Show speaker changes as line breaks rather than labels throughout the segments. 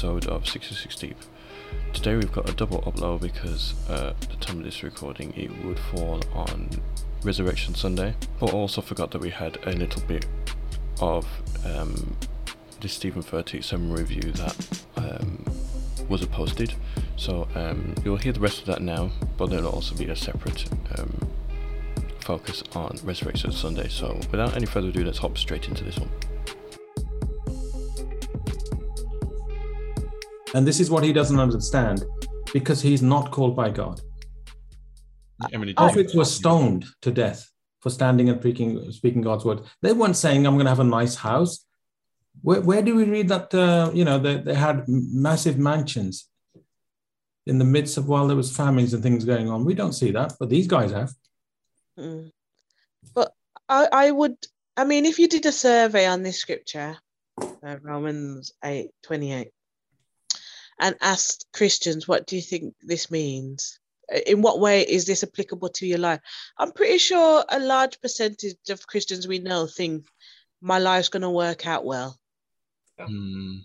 episode of 66 Deep. Today we've got a double upload because uh, the time of this recording it would fall on Resurrection Sunday, but also forgot that we had a little bit of um, the Stephen Furtick summer review that um, was posted. So um, you'll hear the rest of that now, but there'll also be a separate um, focus on Resurrection Sunday. So without any further ado, let's hop straight into this one.
And this is what he doesn't understand because he's not called by God.
Emily,
Prophets were stoned to death for standing and speaking, speaking God's word. They weren't saying, I'm going to have a nice house. Where, where do we read that, uh, you know, they, they had massive mansions in the midst of while there was famines and things going on? We don't see that, but these guys have.
Mm. But I, I would, I mean, if you did a survey on this scripture, uh, Romans 8 28, and asked Christians, what do you think this means? In what way is this applicable to your life? I'm pretty sure a large percentage of Christians we know think my life's going to work out well.
Mm.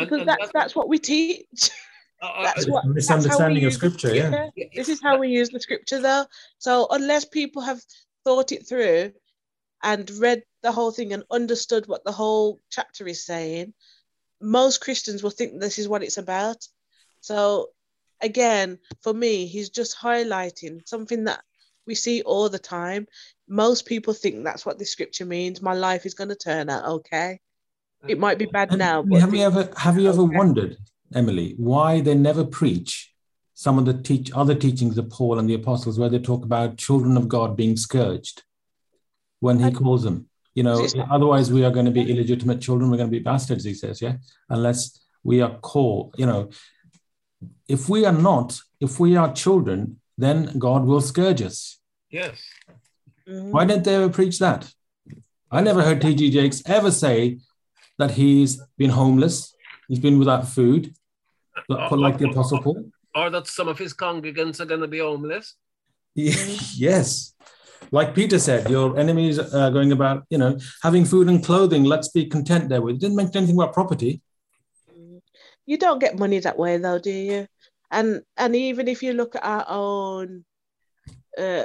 Because that's, that's what we teach.
that's what misunderstanding of scripture. Yeah.
yeah. This is how we use the scripture, though. So unless people have thought it through and read the whole thing and understood what the whole chapter is saying, most Christians will think this is what it's about. So again, for me, he's just highlighting something that we see all the time. Most people think that's what the scripture means. My life is going to turn out okay. It might be bad
and
now.
have you ever have you ever okay. wondered, Emily, why they never preach some of the teach other teachings of Paul and the apostles, where they talk about children of God being scourged when he calls them? You know, otherwise we are going to be illegitimate children. We're going to be bastards, he says, yeah, unless we are called, you know, if we are not, if we are children, then God will scourge us.
Yes.
Mm-hmm. Why didn't they ever preach that? I never heard T.D. Jakes ever say that he's been homeless, he's been without food, like the Apostle Paul.
Or that some of his congregants are going to be homeless.
yes like Peter said, your enemies are going about, you know, having food and clothing. Let's be content there with. It didn't mention anything about property.
You don't get money that way, though, do you? And and even if you look at our own, uh,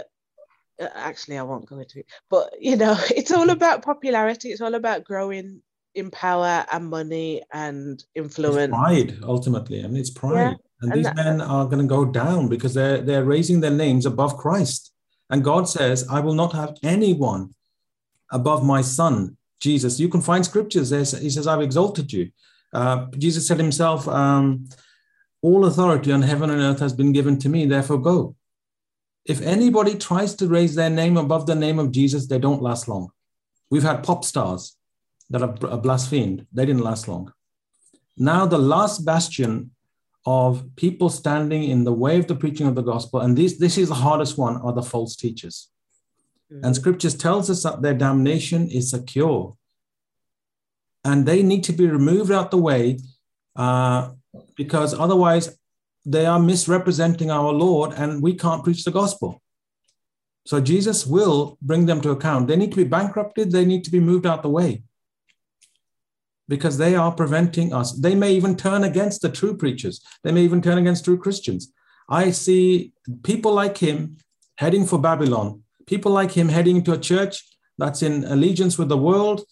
uh actually, I won't go into it, but you know, it's all about popularity. It's all about growing in power and money and influence.
It's pride, ultimately. I mean, it's pride. Yeah. And, and, these that, men are going to go down because they're they're raising their names above Christ. And God says, I will not have anyone above my son, Jesus. You can find scriptures there. He says, I've exalted you. Uh, Jesus said himself, um, All authority on heaven and earth has been given to me, therefore go. If anybody tries to raise their name above the name of Jesus, they don't last long. We've had pop stars that are blasphemed, they didn't last long. Now, the last bastion of people standing in the way of the preaching of the gospel, and this, this is the hardest one, are the false teachers. Mm-hmm. And scriptures tells us that their damnation is secure. And they need to be removed out the way uh, because otherwise they are misrepresenting our Lord and we can't preach the gospel. So Jesus will bring them to account. They need to be bankrupted, they need to be moved out the way because they are preventing us. They may even turn against the true preachers, they may even turn against true Christians. I see people like him heading for Babylon, people like him heading to a church that's in allegiance with the world.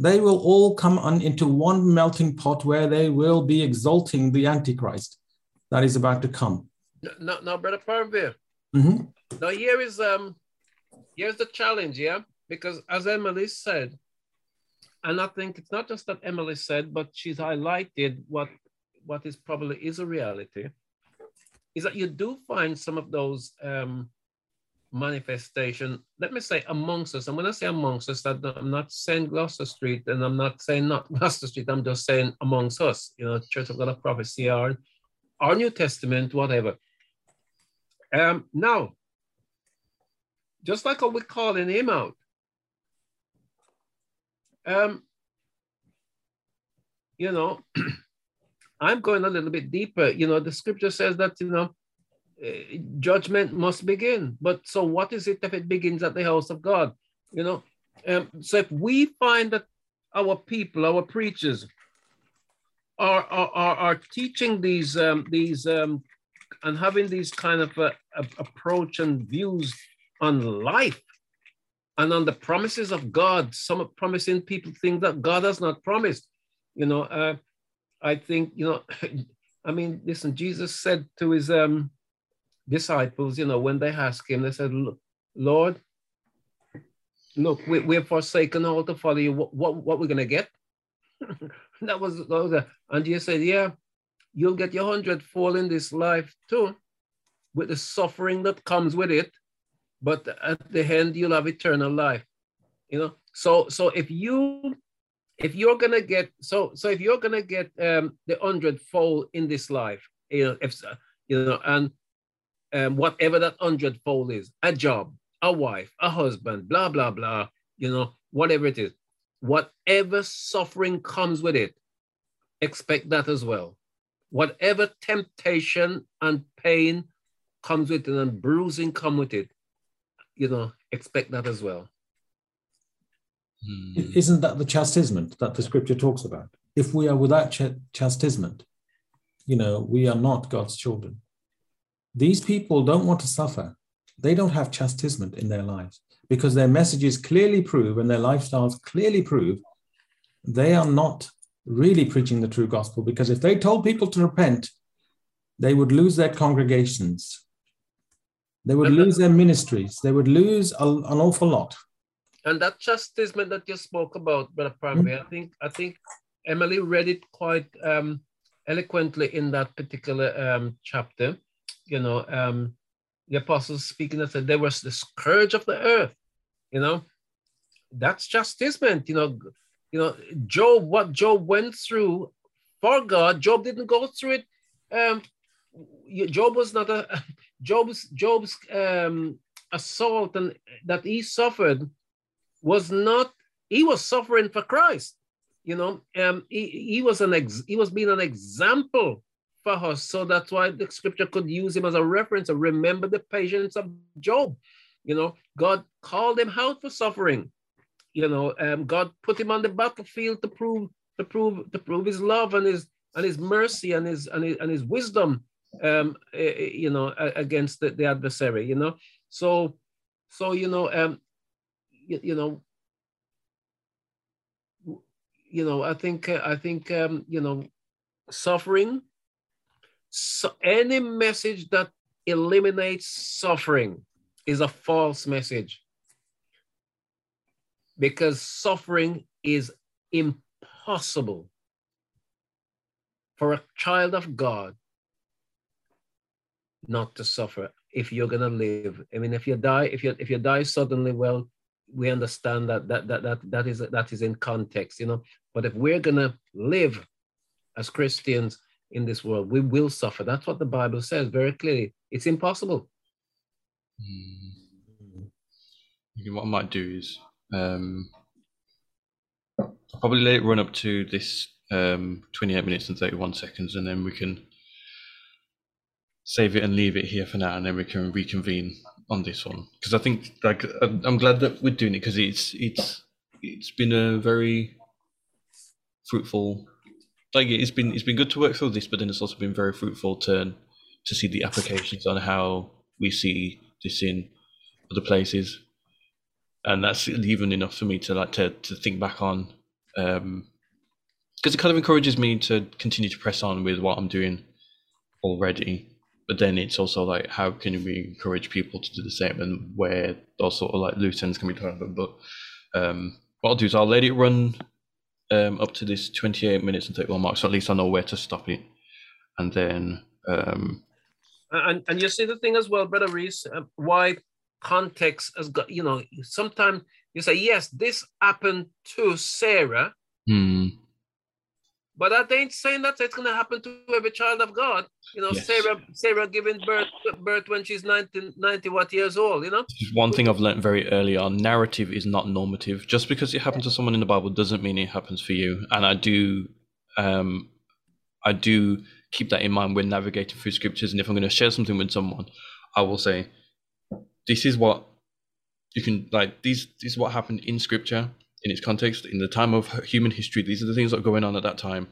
They will all come on into one melting pot where they will be exalting the Antichrist that is about to come.
Now, now Brother Parvir, mm-hmm. now here is um here's the challenge, yeah? Because as Emily said, and I think it's not just that Emily said, but she's highlighted what what is probably is a reality, is that you do find some of those um, manifestation. Let me say amongst us. And when I say amongst us, that I'm not saying Gloucester Street, and I'm not saying not Gloucester Street. I'm just saying amongst us. You know, Church of God of Prophecy, our, our New Testament, whatever. Um, now, just like how we're calling him out, um, you know, I'm going a little bit deeper. You know, the scripture says that, you know, uh, judgment must begin. But so what is it if it begins at the house of God? You know, um, so if we find that our people, our preachers, are are, are, are teaching these um, these um, and having these kind of uh, approach and views on life and on the promises of God. Some promising people think that God has not promised. You know, uh, I think you know. I mean, listen. Jesus said to his um, disciples, you know, when they asked him, they said, look, "Lord, look, we, we're forsaken all to follow you. What what, what we're gonna get?" that was that was and Jesus said, "Yeah, you'll get your hundredfold in this life too, with the suffering that comes with it, but at the end you'll have eternal life." You know, so so if you if you're gonna get so so if you're gonna get um, the hundredfold in this life, you know, if you know, and um, whatever that hundredfold is, a job, a wife, a husband, blah blah blah, you know, whatever it is, whatever suffering comes with it, expect that as well. Whatever temptation and pain comes with it and bruising come with it, you know, expect that as well.
Hmm. Isn't that the chastisement that the scripture talks about? If we are without ch- chastisement, you know, we are not God's children. These people don't want to suffer. They don't have chastisement in their lives because their messages clearly prove and their lifestyles clearly prove they are not really preaching the true gospel. Because if they told people to repent, they would lose their congregations, they would lose their ministries, they would lose a, an awful lot
and that chastisement that you spoke about, Brother Primary, mm-hmm. I think I think Emily read it quite um, eloquently in that particular um, chapter. You know, um, the apostles speaking and said there was the scourge of the earth. You know, that's chastisement. You know, you know, Job, what Job went through for God, Job didn't go through it. Um, Job was not a Job's Job's um, assault and that he suffered was not he was suffering for Christ. You know, um, he, he was an ex, he was being an example for us. So that's why the scripture could use him as a reference to remember the patience of Job. You know, God called him out for suffering. You know, um, God put him on the battlefield to prove to prove to prove his love and his and his mercy and his and his, and his wisdom um you know against the, the adversary you know so so you know um you, you know, you know, I think I think um, you know, suffering. So any message that eliminates suffering is a false message because suffering is impossible for a child of God not to suffer if you're gonna live. I mean, if you die, if you if you die suddenly, well, we understand that that that that that is that is in context, you know. But if we're gonna live as Christians in this world, we will suffer. That's what the Bible says very clearly. It's impossible.
Mm. What I might do is um, I'll probably let it run up to this um, 28 minutes and 31 seconds, and then we can save it and leave it here for now, and then we can reconvene on this one because I think like I'm glad that we're doing it because it's it's it's been a very fruitful like it's been it's been good to work through this, but then it's also been very fruitful to to see the applications on how we see this in other places, and that's even enough for me to like to to think back on. Um, because it kind of encourages me to continue to press on with what I'm doing already but then it's also like how can we encourage people to do the same? And where those sort of like loose ends can be turned but um what i'll do is i'll let it run um up to this 28 minutes and 31 mark so at least i know where to stop it. And then um
and and you see the thing as well brother reese uh, why context has got you know sometimes you say yes this happened to sarah.
Hmm.
But that ain't saying that it's going to happen to every child of God. You know, yes. Sarah Sarah giving birth birth when she's 90, 90 what years old, you know?
One thing I've learned very early on, narrative is not normative. Just because it happened to someone in the Bible doesn't mean it happens for you. And I do um I do keep that in mind when navigating through scriptures. And if I'm going to share something with someone, I will say, this is what you can like these this is what happened in scripture in its context, in the time of human history, these are the things that are going on at that time.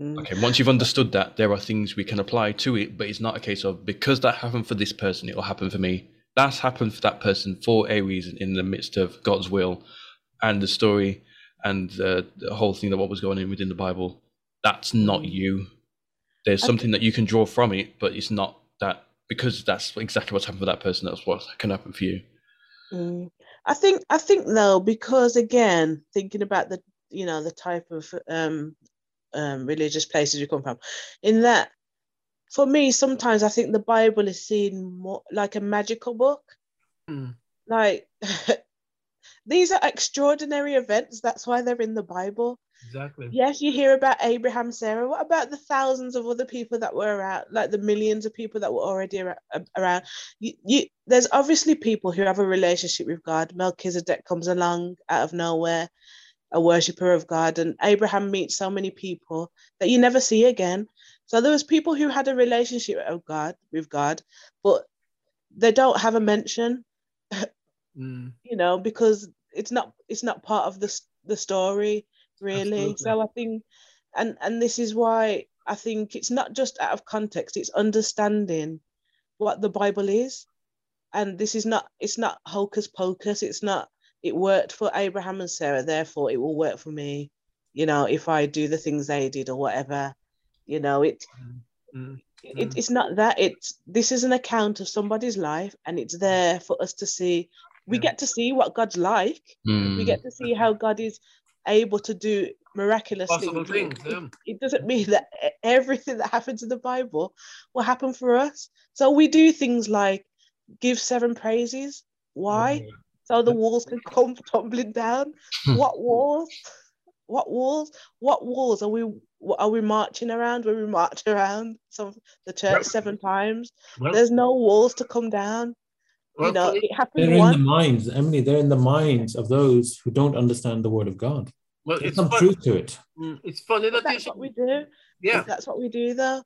Mm. Okay, once you've understood that, there are things we can apply to it, but it's not a case of because that happened for this person, it will happen for me. That's happened for that person for a reason in the midst of God's will and the story and the, the whole thing that what was going on within the Bible. That's not mm. you. There's something that you can draw from it, but it's not that because that's exactly what's happened for that person. That's what can happen for you.
Mm. I think I think no, because again, thinking about the you know the type of um um, religious places you come from. In that, for me, sometimes I think the Bible is seen more like a magical book. Mm. Like these are extraordinary events. That's why they're in the Bible.
Exactly.
Yes, you hear about Abraham, Sarah. What about the thousands of other people that were around, like the millions of people that were already around? You, you, there's obviously people who have a relationship with God. Melchizedek comes along out of nowhere a worshiper of God, and Abraham meets so many people that you never see again. So there was people who had a relationship of God with God, but they don't have a mention, mm. you know, because it's not it's not part of the the story really. Absolutely. So I think, and and this is why I think it's not just out of context; it's understanding what the Bible is, and this is not it's not hocus pocus. It's not it worked for Abraham and Sarah, therefore it will work for me. You know, if I do the things they did or whatever, you know, it, mm-hmm. it it's not that. It's this is an account of somebody's life, and it's there for us to see. We yeah. get to see what God's like. Mm. We get to see how God is able to do miraculous
Possible things.
things yeah. it, it, doesn't mean that everything that happens in the Bible will happen for us. So we do things like give seven praises. Why? so the walls can come tumbling down. Hmm. what walls? What walls? What walls are we are we marching around when we march around some the church seven times? Well, There's no walls to come down. Well, you know, it happens.
They're in the minds, Emily. They're in the minds of those who don't understand the word of God. Well, There's it's some fun. truth to it.
Mm, it's funny that
that's what we do. Yeah, that's what we do, though.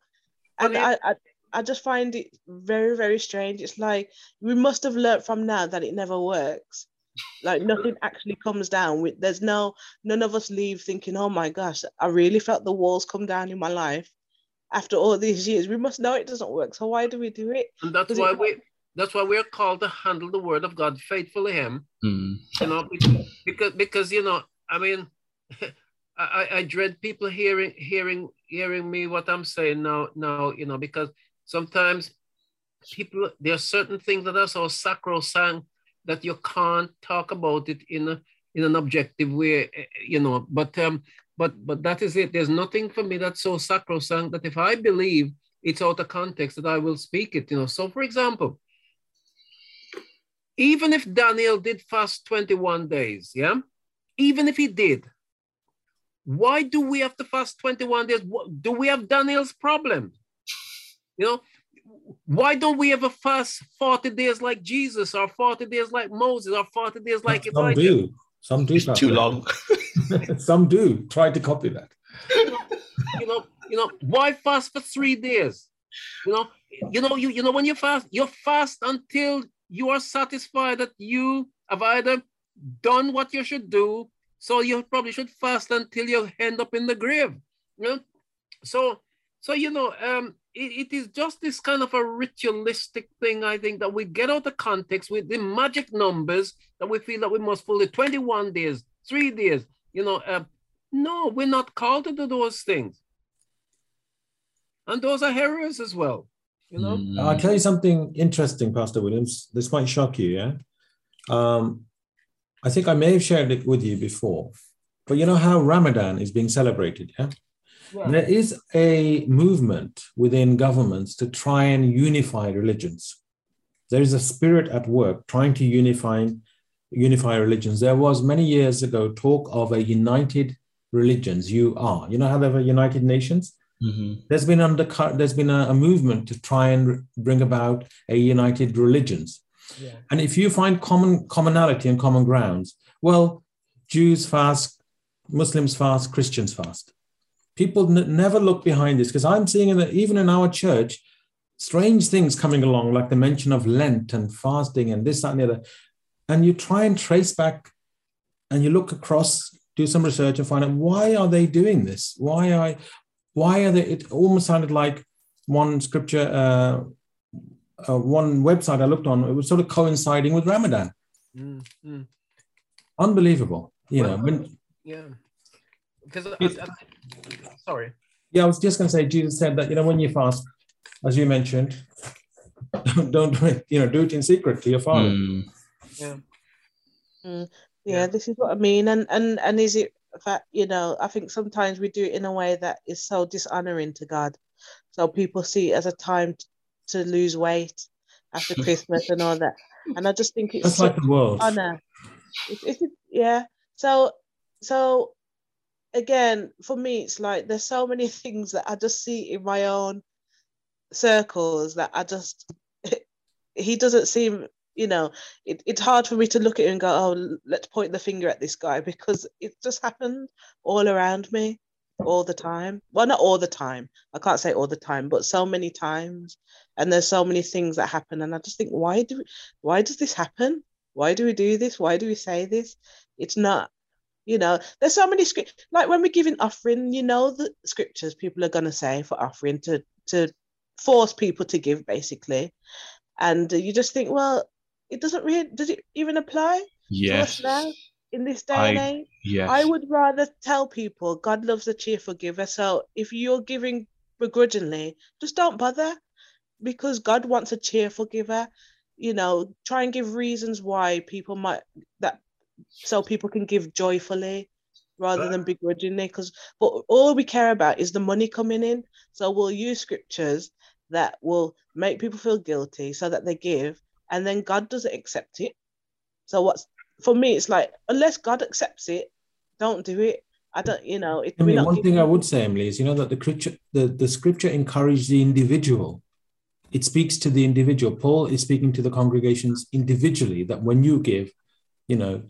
And I, I, I just find it very, very strange. It's like we must have learned from now that it never works. Like nothing actually comes down. There's no none of us leave thinking, oh my gosh, I really felt the walls come down in my life after all these years. We must know it doesn't work. So why do we do it?
And that's why it, we that's why we're called to handle the word of God faithfully him. Mm. You know, because because you know, I mean I, I dread people hearing hearing hearing me what I'm saying now now, you know, because sometimes people there are certain things that are so sacrosanct that you can't talk about it in a in an objective way eh, you know but um but but that is it there's nothing for me that's so sacrosanct that if i believe it's out of context that i will speak it you know so for example even if daniel did fast 21 days yeah even if he did why do we have to fast 21 days do we have daniel's problem you know, why don't we ever fast 40 days like Jesus or 40 days like Moses or 40 days like
Some Elijah? do. Some do.
It's too long.
Some do. Try to copy that.
You know, you know, you know, why fast for three days? You know, you know, you, you know, when you fast, you fast until you are satisfied that you have either done what you should do. So you probably should fast until you end up in the grave. You know? So, so you know, um, it, it is just this kind of a ritualistic thing, I think, that we get out of context with the magic numbers that we feel that we must fully 21 days, three days, you know. Uh, no, we're not called to do those things. And those are errors as well, you know.
Mm. I'll tell you something interesting, Pastor Williams. This might shock you, yeah? Um, I think I may have shared it with you before, but you know how Ramadan is being celebrated, yeah? There is a movement within governments to try and unify religions. There is a spirit at work trying to unify unify religions. There was many years ago talk of a united religions. You are, you know how there were United Nations. Mm-hmm. There's been under there's been a, a, movement to try and bring about a united religions. Yeah. And if you find common commonality and common grounds, well, Jews fast, Muslims fast, Christians fast. People n- never look behind this because I'm seeing that even in our church, strange things coming along, like the mention of Lent and fasting and this, that, and the other. And you try and trace back and you look across, do some research and find out why are they doing this? Why are Why are they? It almost sounded like one scripture, uh, uh, one website I looked on. It was sort of coinciding with Ramadan. Mm, mm. Unbelievable, you well, know. When,
yeah, because sorry.
Yeah, I was just going to say. Jesus said that you know when you fast, as you mentioned, don't do it. You know, do it in secret to your father. Mm.
Yeah. Mm. yeah. Yeah, this is what I mean, and and and is it that you know? I think sometimes we do it in a way that is so dishonoring to God, so people see it as a time to lose weight after Christmas and all that. And I just think it's
That's like the world.
honor. It's, it's, yeah. So so again, for me, it's like there's so many things that I just see in my own circles that I just he doesn't seem you know it, it's hard for me to look at him and go oh let's point the finger at this guy because it just happened all around me all the time. Well not all the time. I can't say all the time but so many times. And there's so many things that happen and i just think why do we, why does this happen? Why do we do this? Why do we say this? It's not you know there's so many scripts like when we're giving offering you know the scriptures people are going to say for offering to to force people to give basically. And you just think well it doesn't really does it even apply
yes to us now
in this day I, and age?
yes.
i would rather tell people god loves a cheerful giver so if you're giving begrudgingly just don't bother because god wants a cheerful giver you know try and give reasons why people might that so people can give joyfully rather than begrudgingly because but all we care about is the money coming in. So we'll use scriptures that will make people feel guilty so that they give and then God doesn't accept it. So what's for me, it's like unless God accepts it, don't do it. I don't, you know.
I mean, one thing I would say, Emily, is you know that the scripture, the, the scripture encourages the individual. It speaks to the individual. Paul is speaking to the congregations individually that when you give, you know,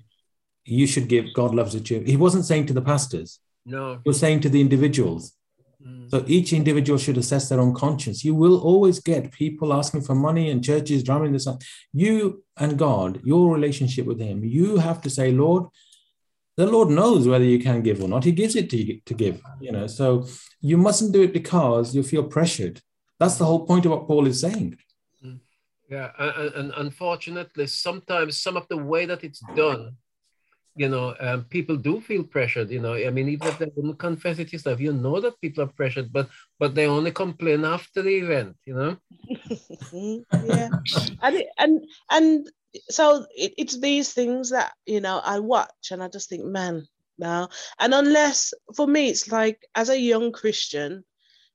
you should give. God loves a Jew. He wasn't saying to the pastors.
No.
He was saying to the individuals. So each individual should assess their own conscience. You will always get people asking for money and churches drumming this up. You and God, your relationship with Him, you have to say, Lord, the Lord knows whether you can give or not. He gives it to you to give, you know. So you mustn't do it because you feel pressured. That's the whole point of what Paul is saying.
Mm. Yeah, and unfortunately, sometimes some of the way that it's done you know, um, people do feel pressured. You know, I mean, even if they wouldn't confess it yourself, you know that people are pressured, but but they only complain after the event. You know.
yeah, and and and so it, it's these things that you know I watch and I just think, man, now and unless for me it's like as a young Christian.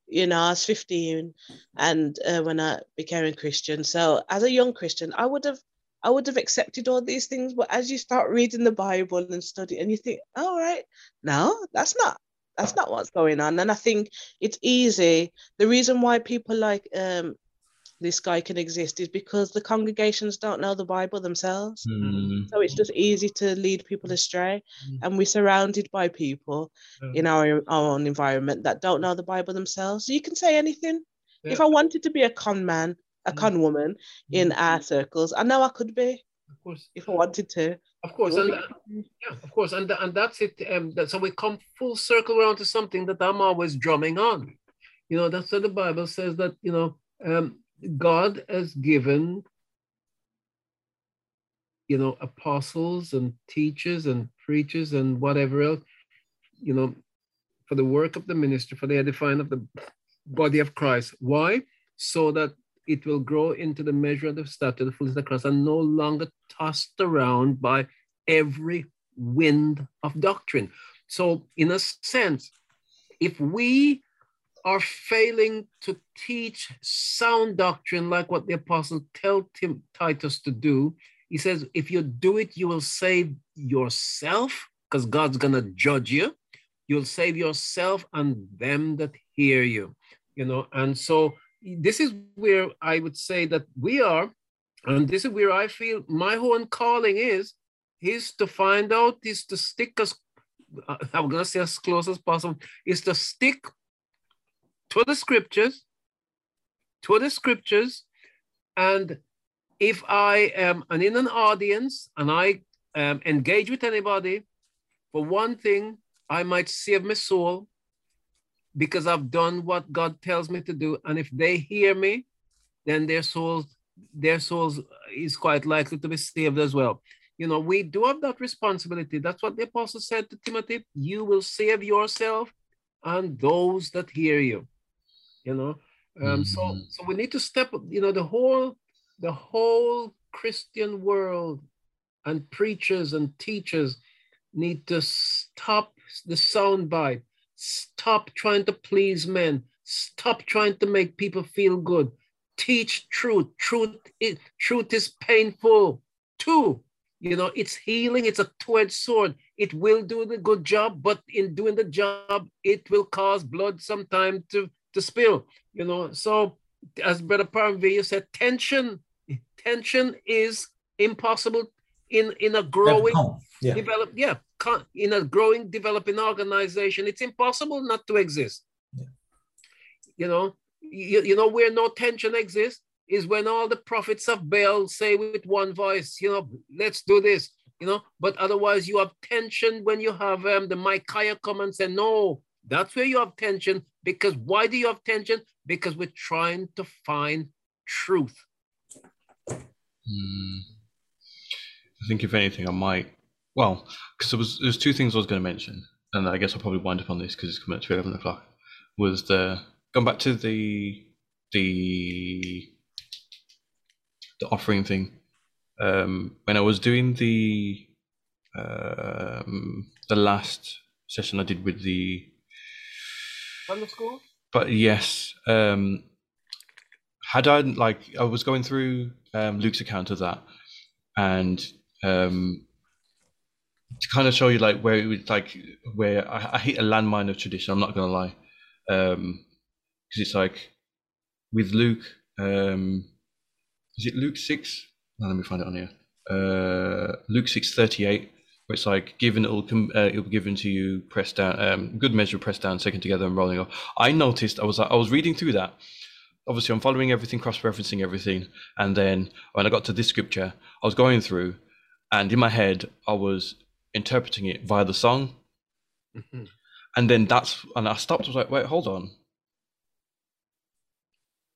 You know, I was 15 and uh, when I became a Christian. So, as a young Christian, I would have I would have accepted all these things. But as you start reading the Bible and study, and you think, all oh, right, no, that's not that's not what's going on. And I think it's easy. The reason why people like um, this guy can exist is because the congregations don't know the Bible themselves. Mm. So it's just easy to lead people astray. Mm. And we're surrounded by people mm. in our, our own environment that don't know the Bible themselves. So you can say anything. Yeah. If I wanted to be a con man, a mm. con woman in mm. our circles. I know I could be.
Of course.
If I wanted to.
Of course. And, uh, yeah, of course. And, and that's it. Um, that, so we come full circle around to something that I'm always drumming on. You know, that's what the Bible says that, you know, um, God has given, you know, apostles and teachers and preachers and whatever else, you know, for the work of the ministry, for the edifying of the body of Christ. Why? So that it will grow into the measure of the stature, of the fullness of Christ, and no longer tossed around by every wind of doctrine. So, in a sense, if we are failing to teach sound doctrine like what the apostle tell Tim, Titus to do, he says, if you do it, you will save yourself because God's going to judge you. You'll save yourself and them that hear you. You know, and so this is where I would say that we are, and this is where I feel my own calling is, is to find out, is to stick as, uh, I'm gonna say as close as possible, is to stick to the scriptures, to the scriptures, and if I am and in an audience and I um, engage with anybody, for one thing, I might save my soul because I've done what God tells me to do. And if they hear me, then their souls, their souls is quite likely to be saved as well. You know, we do have that responsibility. That's what the apostle said to Timothy. You will save yourself and those that hear you. You know, um, mm-hmm. so so we need to step. You know, the whole the whole Christian world and preachers and teachers need to stop the soundbite Stop trying to please men. Stop trying to make people feel good. Teach truth. Truth is, truth is painful too. You know, it's healing. It's a two-edged sword. It will do the good job, but in doing the job, it will cause blood sometime to, to spill. You know, so as Brother Parmvia said, tension, tension is impossible in in a growing yeah. develop yeah in a growing developing organization it's impossible not to exist yeah. you know you, you know where no tension exists is when all the prophets of Baal say with one voice you know let's do this you know but otherwise you have tension when you have um, the Micaiah come and say no that's where you have tension because why do you have tension because we're trying to find truth
mm. I think if anything, I might. Well, because there was there's two things I was going to mention, and I guess I'll probably wind up on this because it's coming up to eleven o'clock. Was the going back to the the the offering thing? Um, when I was doing the um, the last session I did with the
Sunday school.
But yes, um, had I like I was going through um, Luke's account of that, and um, to kind of show you like where it was like where I, I hit a landmine of tradition. I'm not gonna lie, because um, it's like with Luke. Um, is it Luke six? Let me find it on here. Uh, Luke six thirty eight, where it's like given it'll come, uh, it'll be given to you, pressed down, um, good measure, pressed down, second together, and rolling off. I noticed I was I was reading through that. Obviously, I'm following everything, cross-referencing everything, and then when I got to this scripture, I was going through, and in my head I was interpreting it via the song, mm-hmm. and then that's and I stopped. I was like, wait, hold on,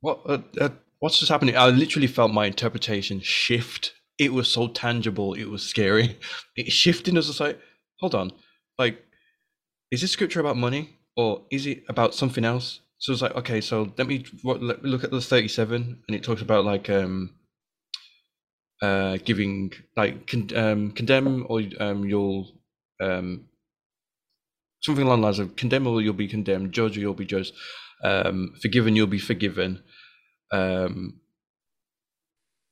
what uh, uh, what's just happening? I literally felt my interpretation shift. It was so tangible. It was scary. It shifted. I was like, hold on, like, is this scripture about money or is it about something else? So it's like, okay, so let me, let me look at the 37 and it talks about like um uh, giving like con- um, condemn or um, you'll um, something along the lines of condemn or you'll be condemned, judge or you'll be judged, um, forgiven you'll be forgiven, um,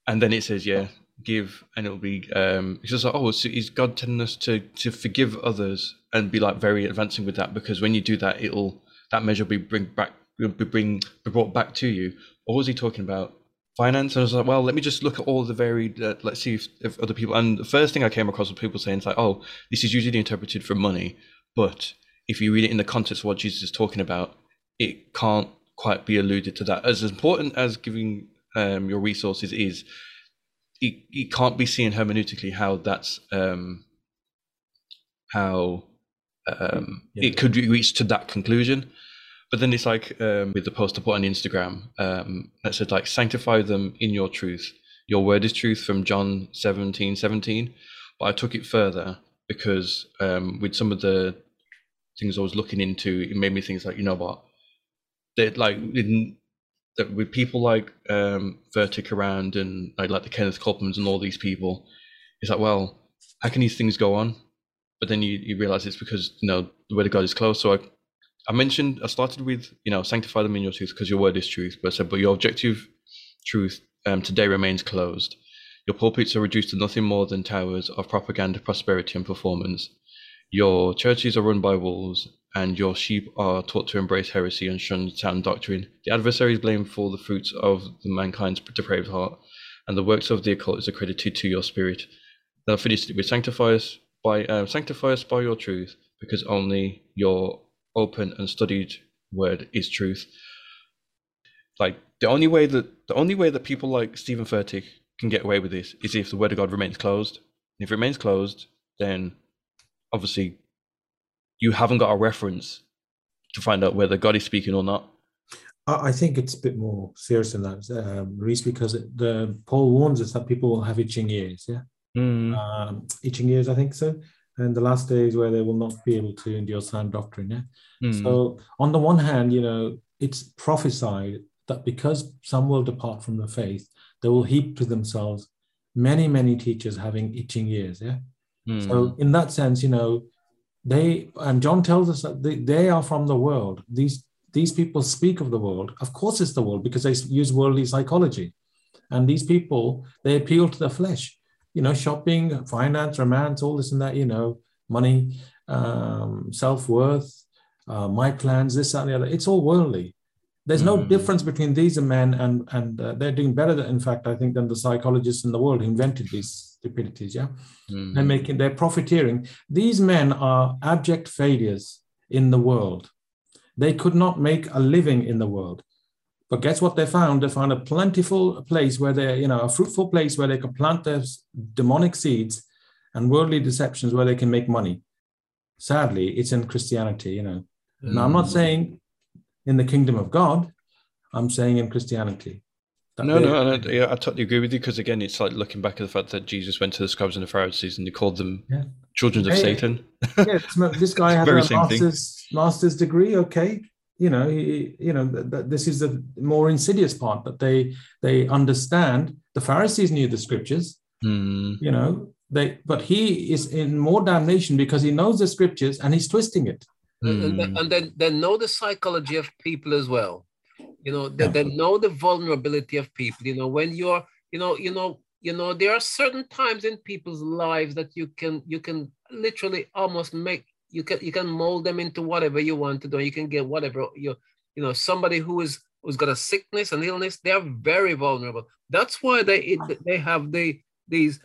and then it says yeah, give and it'll be um, it's just like oh, so is God telling us to to forgive others and be like very advancing with that because when you do that, it'll that measure will be bring back will be bring be brought back to you. Or was he talking about finance. And I was like, well, let me just look at all the varied, uh, let's see if, if, other people. And the first thing I came across was people saying, it's like, oh, this is usually interpreted for money. But if you read it in the context of what Jesus is talking about, it can't quite be alluded to that. As important as giving um, your resources is, it, it can't be seen hermeneutically how that's um, how um, yeah. it could reach to that conclusion. But then it's like um, with the post I put on Instagram um, that said like sanctify them in your truth. Your word is truth from John 17, 17. But I took it further because um, with some of the things I was looking into, it made me think like, you know what? That like in, that with people like um Furtick around and like, like the Kenneth Copelands and all these people, it's like, well, how can these things go on? But then you, you realize it's because you know the word of God is close. So I I mentioned I started with you know sanctify them in your truth because your word is truth, but I said but your objective truth um, today remains closed. Your pulpits are reduced to nothing more than towers of propaganda, prosperity, and performance. Your churches are run by wolves, and your sheep are taught to embrace heresy and shun sound doctrine. The adversary is blamed for the fruits of the mankind's depraved heart, and the works of the occult is accredited to your spirit. I finished it with sanctify us by uh, sanctify us by your truth, because only your open and studied word is truth. Like the only way that the only way that people like Stephen Furtick can get away with this is if the word of God remains closed. And if it remains closed, then obviously you haven't got a reference to find out whether God is speaking or not?
I think it's a bit more serious than that, um, Reese, because the Paul warns us that people will have itching ears. Yeah,
mm.
um, itching ears, I think so. And the last days where they will not be able to endure sound doctrine. Yeah. Mm. So on the one hand, you know, it's prophesied that because some will depart from the faith, they will heap to themselves many, many teachers having itching ears. Yeah. Mm. So in that sense, you know, they and John tells us that they, they are from the world. These these people speak of the world. Of course, it's the world because they use worldly psychology. And these people, they appeal to the flesh, you know, shopping, finance, romance, all this and that, you know, money, um, self worth, uh, my plans, this, that, and the other. It's all worldly. There's no mm. difference between these men, and and uh, they're doing better. Than, in fact, I think than the psychologists in the world who invented these stupidities. Yeah, mm. they're making, they're profiteering. These men are abject failures in the world. They could not make a living in the world. But guess what they found? They found a plentiful place where they, you know, a fruitful place where they could plant their demonic seeds and worldly deceptions where they can make money. Sadly, it's in Christianity, you know. Mm. Now, I'm not saying in the kingdom of God, I'm saying in Christianity.
No, no, I, yeah, I totally agree with you because again, it's like looking back at the fact that Jesus went to the scribes and the Pharisees and he called them yeah. children of hey, Satan.
yeah, this guy had a master's thing. master's degree. Okay, you know, you know, th- th- this is the more insidious part that they they understand. The Pharisees knew the scriptures.
Mm.
You know, they but he is in more damnation because he knows the scriptures and he's twisting it.
Mm. And, then, and then they know the psychology of people as well you know they, they know the vulnerability of people you know when you're you know you know you know there are certain times in people's lives that you can you can literally almost make you can you can mold them into whatever you want to do you can get whatever you you know somebody who is who's got a sickness and illness they are very vulnerable that's why they they have the these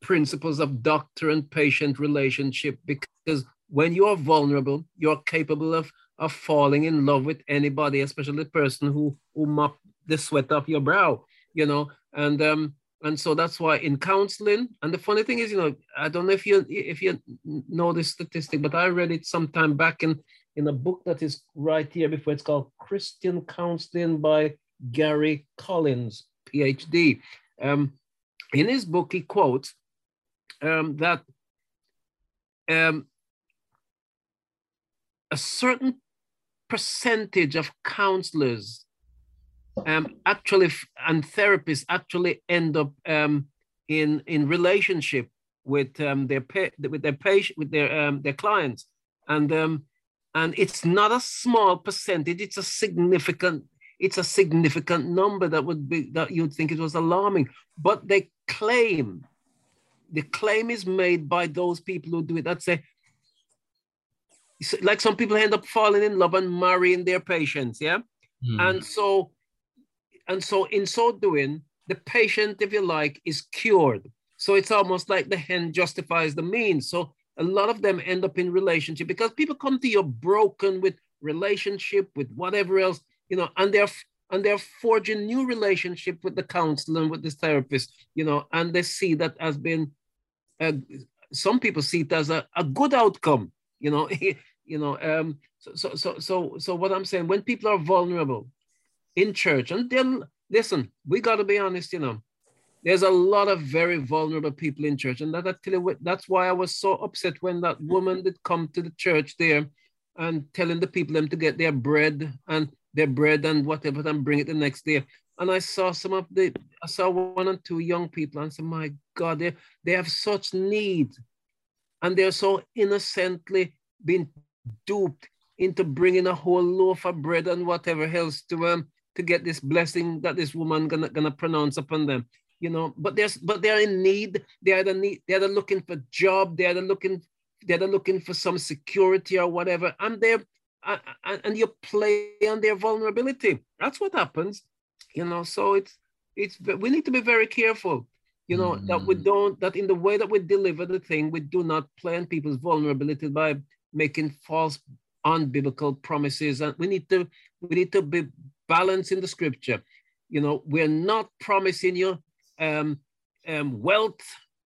principles of doctor and patient relationship because when you are vulnerable you're capable of of falling in love with anybody, especially the person who who mop the sweat off your brow, you know. And um and so that's why in counseling, and the funny thing is, you know, I don't know if you if you know this statistic, but I read it sometime back in in a book that is right here before. It's called Christian Counseling by Gary Collins, PhD. Um, in his book, he quotes um, that um, a certain percentage of counselors um, actually and therapists actually end up um, in in relationship with um, their pa- with their patient with their um, their clients. And um, and it's not a small percentage it's a significant it's a significant number that would be that you'd think it was alarming. But they claim the claim is made by those people who do it that say like some people end up falling in love and marrying their patients yeah? Mm. and so and so in so doing the patient if you like is cured. So it's almost like the hen justifies the means. So a lot of them end up in relationship because people come to you broken with relationship with whatever else you know and they're and they're forging new relationship with the counselor and with this therapist you know and they see that as being uh, some people see it as a, a good outcome you know you know um so, so so so so what i'm saying when people are vulnerable in church. And then listen we got to be honest you know there's a lot of very vulnerable people in church. And that, that that's why i was so upset when that woman did come to the church there and telling the people them to get their bread and their bread and whatever and bring it the next day. And i saw some of the i saw one and two young people and said my god they, they have such need. And they're so innocently being duped into bringing a whole loaf of bread and whatever else to um to get this blessing that this woman gonna gonna pronounce upon them you know? But there's but they're in need. They're the need they're the looking for job. They're the looking they're the looking for some security or whatever. And they're and you play on their vulnerability. That's what happens you know? So it's it's we need to be very careful you know mm. that we mm. don't that in the way that we deliver the thing we do not play on people's vulnerability by making false unbiblical promises. And we need to we need to be balanced in the scripture you know we're not promising you um, um wealth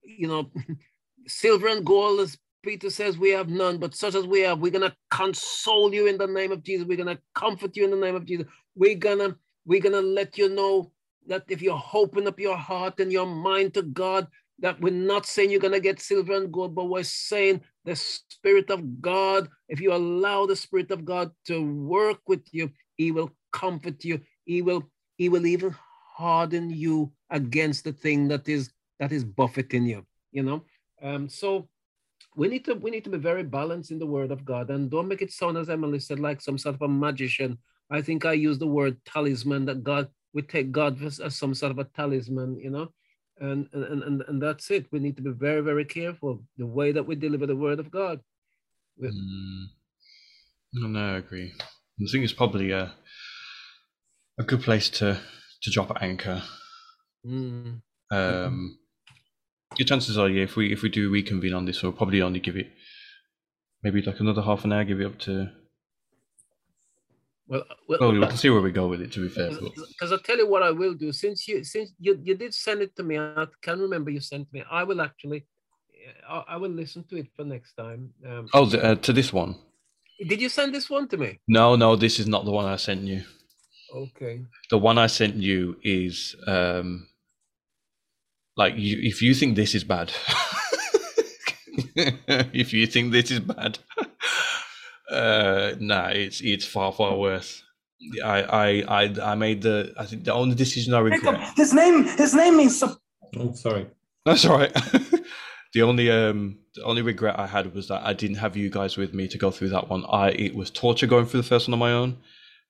you know silver and gold as Peter says we have none, but such as we have, we're gonna console you in the name of Jesus. We're gonna comfort you in the name of Jesus. We're gonna we're gonna let you know that if you open up your heart and your mind to God, that we're not saying you're gonna get silver and gold, but we're saying the Spirit of God. If you allow the Spirit of God to work with you, He will comfort you. He will He will even harden you against the thing that is that is buffeting you. You know. Um, so we need to we need to be very balanced in the word of God and don't make it sound as Emily said like some sort of a magician. I think I use the word talisman that God we take God as, some sort of a talisman, you know, and, and and and that's it. We need to be very very careful the way that we deliver the word of God.
Mm. No, I agree. I think it's probably a a good place to to drop anchor. Mm. Um, your chances are, yeah, if we if we do reconvene on this, we'll probably only give it maybe like another half an hour, give it up to. Well, well, well we can see where we go with it. To be fair,
because I'll tell you what I will do. Since you since you, you did send it to me, I can remember you sent me. I will actually, I, I will listen to it for next time.
Um, oh, the, uh, to this one.
Did you send this one to me?
No, no, this is not the one I sent you.
Okay.
The one I sent you is um, like, you, if you think this is bad, if you think this is bad, uh, nah, it's it's far far worse. I I I I made the I think the only decision I regret.
His name his name means. Oh, sorry.
That's all right. the only um the only regret I had was that I didn't have you guys with me to go through that one. I it was torture going through the first one on my own.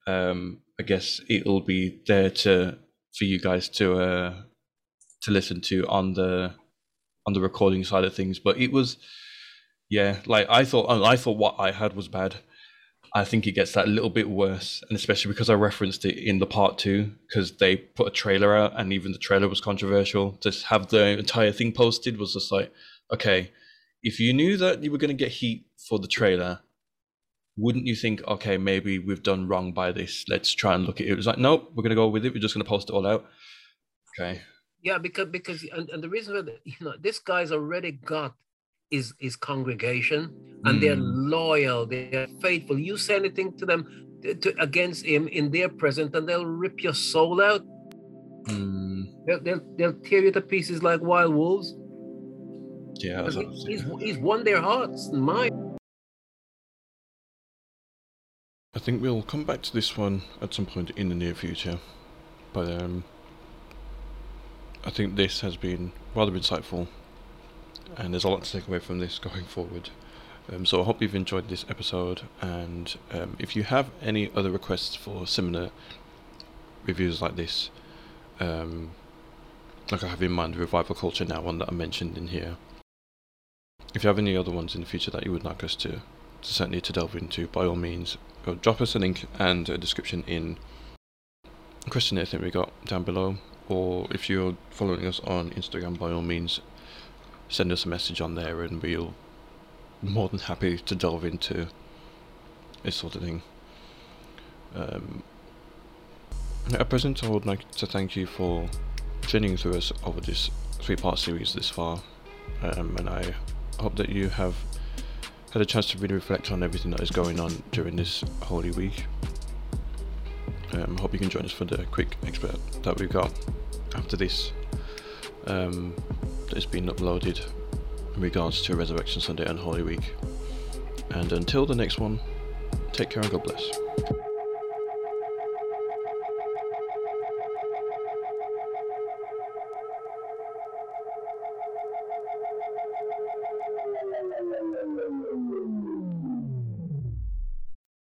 Um, I guess it'll be there to for you guys to uh to listen to on the on the recording side of things. But it was, yeah, like I thought. I thought what I had was bad. I think it gets that little bit worse, and especially because I referenced it in the part two, because they put a trailer out, and even the trailer was controversial. To have the entire thing posted was just like, okay, if you knew that you were going to get heat for the trailer, wouldn't you think, okay, maybe we've done wrong by this? Let's try and look at it. It was like, nope, we're going to go with it. We're just going to post it all out. Okay,
yeah, because because and, and the reason that you know this guy's already got his his congregation and mm. they're loyal, they're faithful. You say anything to them to, to, against him in their presence, and they'll rip your soul out. Mm. They'll, they'll they'll tear you to pieces like wild wolves.
Yeah,
he's, he's won their hearts and mind.
I think we'll come back to this one at some point in the near future, but um, I think this has been rather insightful, and there's a lot to take away from this going forward. Um, so I hope you've enjoyed this episode, and um, if you have any other requests for similar reviews like this, um, like I have in mind, Revival Culture now, one that I mentioned in here. If you have any other ones in the future that you would like us to, to certainly to delve into, by all means, drop us a link and a description in the questionnaire thing we got down below or if you're following us on Instagram, by all means, send us a message on there, and we'll more than happy to delve into this sort of thing. Um, at present, I would like to thank you for journeying through us over this three-part series this far, um, and I hope that you have had a chance to really reflect on everything that is going on during this Holy Week. Um, hope you can join us for the quick expert that we've got after this um, that has been uploaded in regards to Resurrection Sunday and Holy Week. And until the next one, take care and God bless.